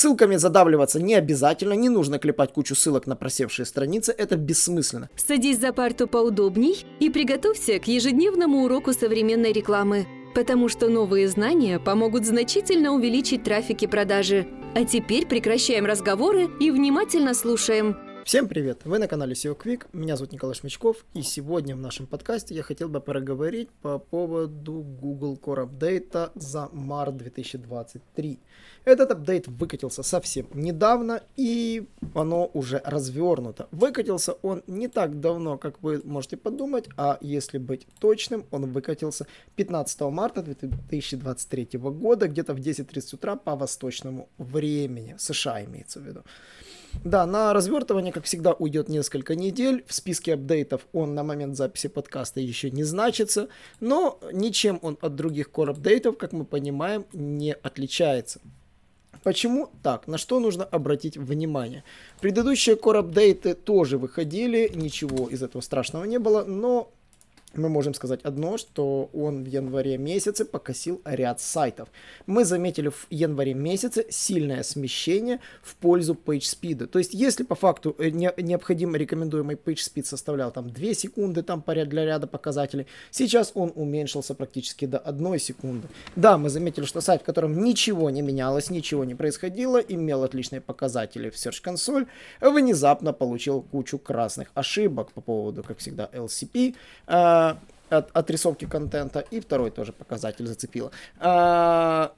ссылками задавливаться не обязательно, не нужно клепать кучу ссылок на просевшие страницы, это бессмысленно. Садись за парту поудобней и приготовься к ежедневному уроку современной рекламы, потому что новые знания помогут значительно увеличить трафик и продажи. А теперь прекращаем разговоры и внимательно слушаем. Всем привет! Вы на канале SEO Quick, меня зовут Николай Шмичков, и сегодня в нашем подкасте я хотел бы проговорить по поводу Google Core Update за март 2023. Этот апдейт выкатился совсем недавно, и оно уже развернуто. Выкатился он не так давно, как вы можете подумать, а если быть точным, он выкатился 15 марта 2023 года, где-то в 10.30 утра по восточному времени, США имеется в виду. Да, на развертывание, как всегда, уйдет несколько недель. В списке апдейтов он на момент записи подкаста еще не значится, но ничем он от других core апдейтов, как мы понимаем, не отличается. Почему так? На что нужно обратить внимание? Предыдущие core апдейты тоже выходили, ничего из этого страшного не было, но мы можем сказать одно, что он в январе месяце покосил ряд сайтов. Мы заметили в январе месяце сильное смещение в пользу PageSpeed. То есть, если по факту э, не, необходимый рекомендуемый PageSpeed составлял там 2 секунды там для ряда показателей, сейчас он уменьшился практически до 1 секунды. Да, мы заметили, что сайт, в котором ничего не менялось, ничего не происходило, имел отличные показатели в Search Console, внезапно получил кучу красных ошибок по поводу, как всегда, LCP от, отрисовки контента, и второй тоже показатель зацепило. А,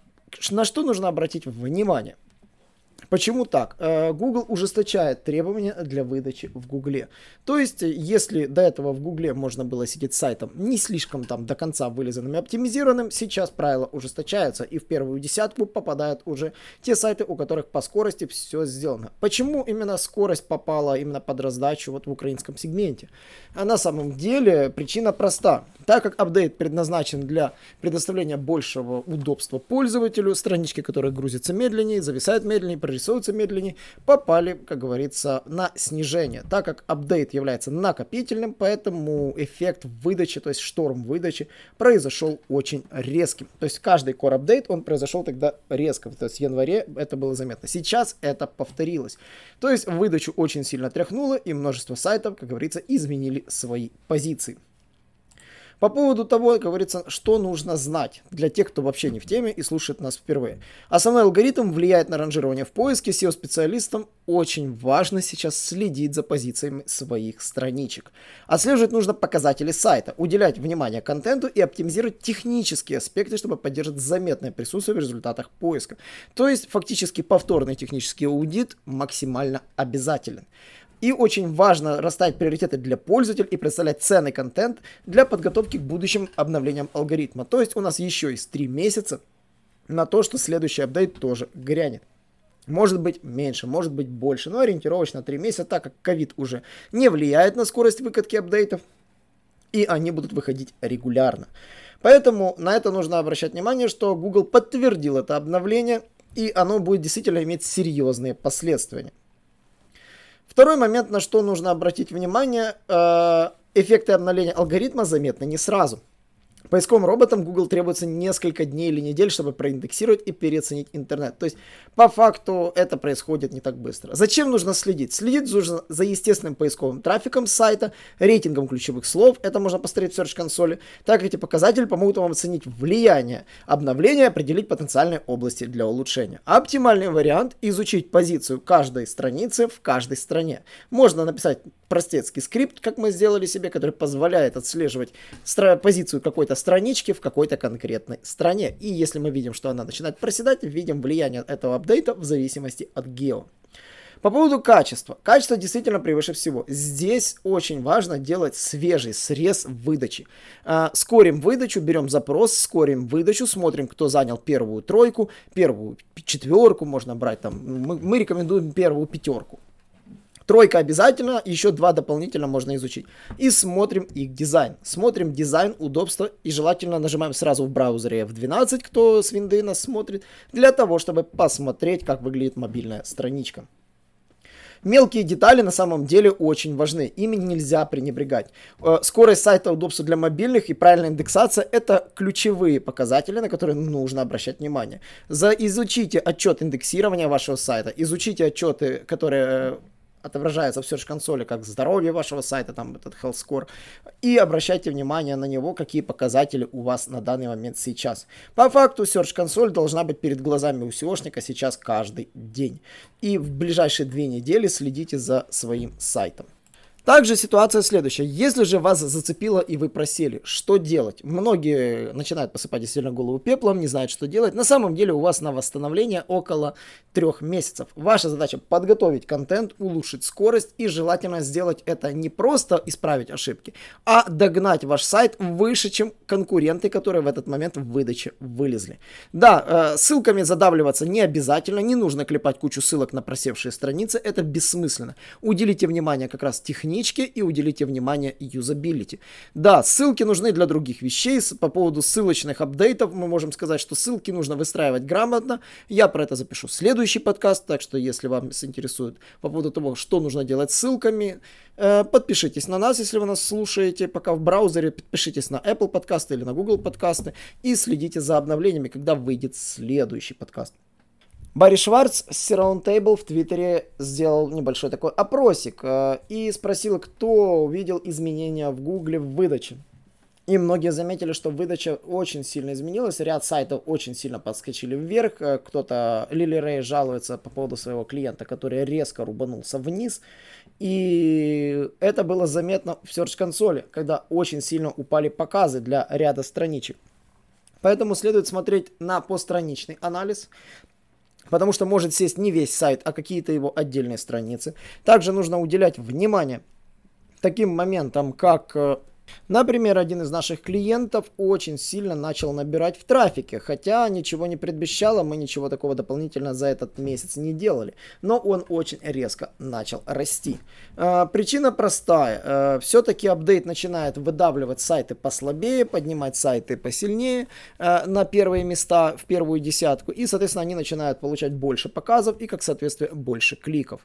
на что нужно обратить внимание? Почему так? Э, Google ужесточает требования для выдачи в Гугле. То есть, если до этого в Гугле можно было сидеть сайтом не слишком там до конца вылизанным и оптимизированным, сейчас правила ужесточаются, и в первую десятку попадают уже те сайты, у которых по скорости все сделано. Почему именно скорость попала именно под раздачу вот в украинском сегменте? А на самом деле причина проста. Так как апдейт предназначен для предоставления большего удобства пользователю, странички, которые грузятся медленнее, зависают медленнее, рисуются медленнее, попали, как говорится, на снижение. Так как апдейт является накопительным, поэтому эффект выдачи, то есть шторм выдачи, произошел очень резким. То есть каждый core апдейт, он произошел тогда резко. То есть в январе это было заметно. Сейчас это повторилось. То есть выдачу очень сильно тряхнуло, и множество сайтов, как говорится, изменили свои позиции. По поводу того, говорится, что нужно знать для тех, кто вообще не в теме и слушает нас впервые. Основной алгоритм влияет на ранжирование в поиске. SEO-специалистам очень важно сейчас следить за позициями своих страничек. Отслеживать нужно показатели сайта, уделять внимание контенту и оптимизировать технические аспекты, чтобы поддержать заметное присутствие в результатах поиска. То есть фактически повторный технический аудит максимально обязателен. И очень важно расставить приоритеты для пользователя и представлять ценный контент для подготовки к будущим обновлениям алгоритма. То есть у нас еще есть 3 месяца на то, что следующий апдейт тоже грянет. Может быть меньше, может быть больше, но ориентировочно 3 месяца, так как ковид уже не влияет на скорость выкатки апдейтов, и они будут выходить регулярно. Поэтому на это нужно обращать внимание, что Google подтвердил это обновление, и оно будет действительно иметь серьезные последствия. Второй момент, на что нужно обратить внимание, э, эффекты обновления алгоритма заметны не сразу. Поисковым роботам Google требуется несколько дней или недель, чтобы проиндексировать и переоценить интернет. То есть, по факту, это происходит не так быстро. Зачем нужно следить? Следить нужно за естественным поисковым трафиком сайта, рейтингом ключевых слов, это можно посмотреть в Search консоли. Так эти показатели помогут вам оценить влияние обновления определить потенциальные области для улучшения. Оптимальный вариант – изучить позицию каждой страницы в каждой стране. Можно написать простецкий скрипт, как мы сделали себе, который позволяет отслеживать позицию какой-то странички в какой-то конкретной стране. И если мы видим, что она начинает проседать, видим влияние этого апдейта в зависимости от гео. По поводу качества. Качество действительно превыше всего. Здесь очень важно делать свежий срез выдачи. А, скорим выдачу, берем запрос, скорим выдачу, смотрим, кто занял первую тройку, первую четверку, можно брать там, мы, мы рекомендуем первую пятерку. Тройка обязательно, еще два дополнительно можно изучить. И смотрим их дизайн. Смотрим дизайн, удобство и желательно нажимаем сразу в браузере F12, кто с винды нас смотрит, для того, чтобы посмотреть, как выглядит мобильная страничка. Мелкие детали на самом деле очень важны, ими нельзя пренебрегать. Э, скорость сайта, удобство для мобильных и правильная индексация – это ключевые показатели, на которые нужно обращать внимание. За, изучите отчет индексирования вашего сайта, изучите отчеты, которые отображается в Search консоли как здоровье вашего сайта, там этот health score, и обращайте внимание на него, какие показатели у вас на данный момент сейчас. По факту Search консоль должна быть перед глазами у SEOшника сейчас каждый день. И в ближайшие две недели следите за своим сайтом. Также ситуация следующая. Если же вас зацепило и вы просели, что делать? Многие начинают посыпать действительно голову пеплом, не знают, что делать. На самом деле у вас на восстановление около трех месяцев. Ваша задача подготовить контент, улучшить скорость и желательно сделать это не просто исправить ошибки, а догнать ваш сайт выше, чем конкуренты, которые в этот момент в выдаче вылезли. Да, э, ссылками задавливаться не обязательно, не нужно клепать кучу ссылок на просевшие страницы, это бессмысленно. Уделите внимание как раз технически страничке и уделите внимание юзабилити. Да, ссылки нужны для других вещей. По поводу ссылочных апдейтов мы можем сказать, что ссылки нужно выстраивать грамотно. Я про это запишу следующий подкаст, так что если вам интересует по поводу того, что нужно делать с ссылками, э, подпишитесь на нас, если вы нас слушаете, пока в браузере, подпишитесь на Apple подкасты или на Google подкасты и следите за обновлениями, когда выйдет следующий подкаст. Барри Шварц с Roundtable в Твиттере сделал небольшой такой опросик э, и спросил, кто увидел изменения в Гугле в выдаче. И многие заметили, что выдача очень сильно изменилась, ряд сайтов очень сильно подскочили вверх. Э, кто-то, Лили Рэй жалуется по поводу своего клиента, который резко рубанулся вниз. И это было заметно в Search консоли, когда очень сильно упали показы для ряда страничек. Поэтому следует смотреть на постстраничный анализ, потому что может сесть не весь сайт, а какие-то его отдельные страницы. Также нужно уделять внимание таким моментам, как э, Например, один из наших клиентов очень сильно начал набирать в трафике, хотя ничего не предвещало, мы ничего такого дополнительно за этот месяц не делали, но он очень резко начал расти. Э, причина простая, э, все-таки апдейт начинает выдавливать сайты послабее, поднимать сайты посильнее э, на первые места, в первую десятку, и, соответственно, они начинают получать больше показов и, как соответствие, больше кликов.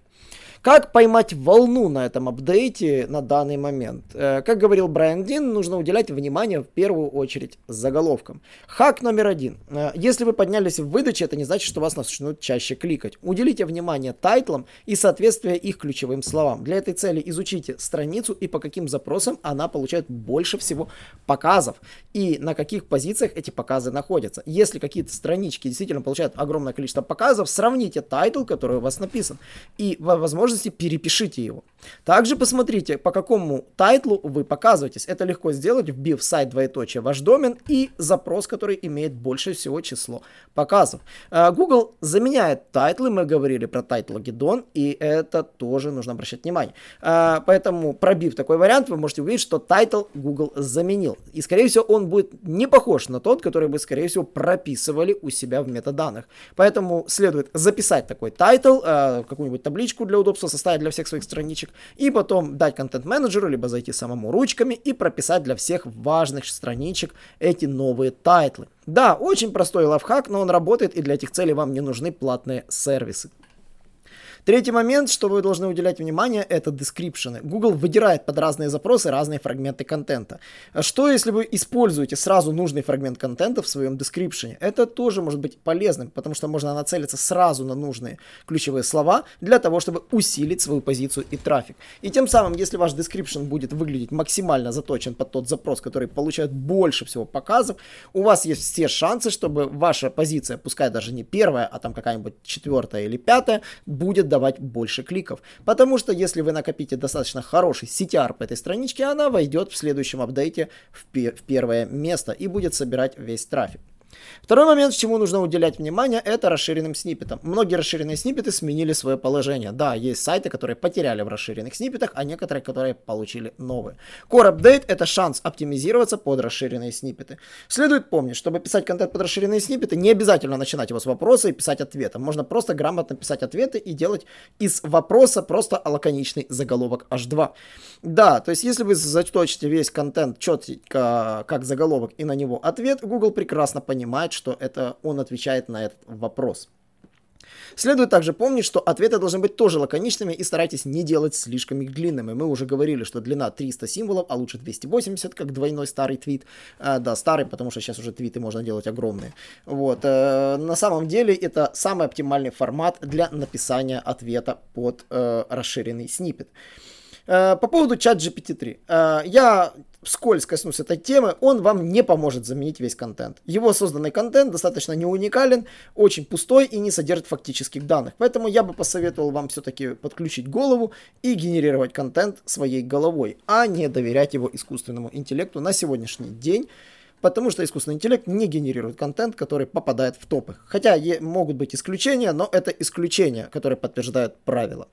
Как поймать волну на этом апдейте на данный момент? Э, как говорил Брайан Дин, нужно уделять внимание в первую очередь заголовкам. Хак номер один. Э, если вы поднялись в выдаче, это не значит, что вас начнут чаще кликать. Уделите внимание тайтлам и соответствие их ключевым словам. Для этой цели изучите страницу и по каким запросам она получает больше всего показов и на каких позициях эти показы находятся. Если какие-то странички действительно получают огромное количество показов, сравните title, который у вас написан, и возможно возможности перепишите его. Также посмотрите, по какому title у вы показываетесь. Это легко сделать, вбив сайт двоеточие ваш домен и запрос, который имеет больше всего число показов. Э, Google заменяет title ы, мы говорили про Titlegeddon, и это тоже нужно обращать внимание. Э, поэтому, пробив такой вариант, вы можете увидеть, что title Google заменил. И, скорее всего, он будет не похож на тот, который вы, скорее всего, прописывали у себя в метаданных. Поэтому следует записать такой title, э, какую-нибудь табличку для удобства составить для всех своих страничек, и потом дать контент-менеджеру, либо зайти самому ручками и прописать для всех важных страничек эти новые title ы. Да, очень простой лайфхак, но он работает, и для этих целей вам не нужны платные сервисы. Третий момент, что вы должны уделять внимание, это description ы. Google выдирает под разные запросы разные фрагменты контента. Что если вы используете сразу нужный фрагмент контента в своем description е? Это тоже может быть полезным, потому что можно нацелиться сразу на нужные ключевые слова для того, чтобы усилить свою позицию и трафик. И тем самым, если ваш description будет выглядеть максимально заточен под тот запрос, который получает больше всего показов, у вас есть все шансы, чтобы ваша позиция, пускай даже не первая, а там какая-нибудь четвертая или пятая, будет давать больше кликов. Потому что если вы накопите достаточно хороший CTR по этой страничке, она войдет в следующем апдейте в, в первое место и будет собирать весь трафик. Второй момент, чему нужно уделять внимание, это расширенным сниппетом. Многие расширенные сниппеты сменили свое положение. Да, есть сайты, которые потеряли в расширенных сниппетах, а некоторые, которые получили новые. Core Update — это шанс оптимизироваться под расширенные сниппеты. Следует помнить, чтобы писать контент под расширенные сниппеты, не обязательно начинать его с вопроса и писать ответы. Можно просто грамотно писать ответы и делать из вопроса просто лаконичный заголовок H2. Да, то есть если вы заточите весь контент четко как заголовок и на него ответ, Google прекрасно понимает, что это он отвечает на этот вопрос. Следует также помнить, что ответы должны быть тоже лаконичными и старайтесь не делать слишком их длинными. Мы уже говорили, что длина 300 символов, а лучше 280, как двойной старый твит. А, да, старый, потому что сейчас уже твиты можно делать огромные. Вот. А, на самом деле это самый оптимальный формат для написания ответа под а, расширенный снипет. По поводу чат GPT-3. Я вскользь коснусь этой темы, он вам не поможет заменить весь контент. Его созданный контент достаточно не уникален, очень пустой и не содержит фактических данных. Поэтому я бы посоветовал вам все-таки подключить голову и генерировать контент своей головой, а не доверять его искусственному интеллекту на сегодняшний день. Потому что искусственный интеллект не генерирует контент, который попадает в топы. Хотя могут быть исключения, но это исключения, которые подтверждают правила.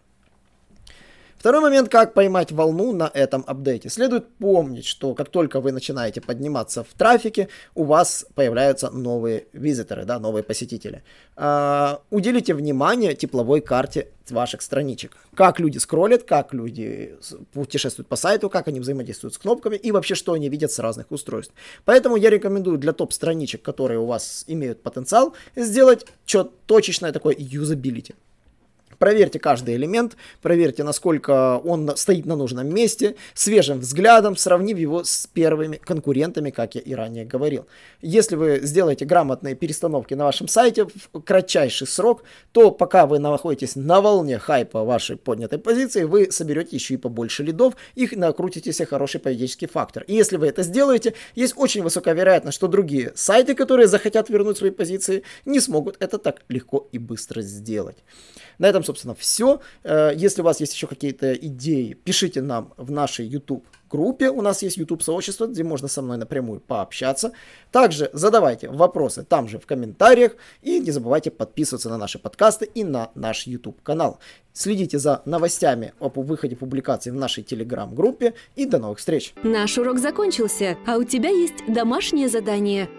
Второй момент, как поймать волну на этом апдейте. Следует помнить, что как только вы начинаете подниматься в трафике, у вас появляются новые визиторы, да, новые посетители. А, уделите внимание тепловой карте ваших страничек. Как люди скроллят, как люди путешествуют по сайту, как они взаимодействуют с кнопками и вообще что они видят с разных устройств. Поэтому я рекомендую для топ-страничек, которые у вас имеют потенциал, сделать что точечное такое юзабилити. Проверьте каждый элемент, проверьте, насколько он стоит на нужном месте, свежим взглядом, сравнив его с первыми конкурентами, как я и ранее говорил. Если вы сделаете грамотные перестановки на вашем сайте в кратчайший срок, то пока вы находитесь на волне хайпа вашей поднятой позиции, вы соберете еще и побольше лидов, их накрутите себе хороший поведенческий фактор. И если вы это сделаете, есть очень высокая вероятность, что другие сайты, которые захотят вернуть свои позиции, не смогут это так легко и быстро сделать. На этом, собственно, все. Э, если у вас есть еще какие-то идеи, пишите нам в нашей YouTube группе. У нас есть YouTube сообщество, где можно со мной напрямую пообщаться. Также задавайте вопросы там же в комментариях. И не забывайте подписываться на наши подкасты и на наш YouTube канал. Следите за новостями о выходе публикаций в нашей телеграм-группе. И до новых встреч. Наш урок закончился, а у тебя есть домашнее задание –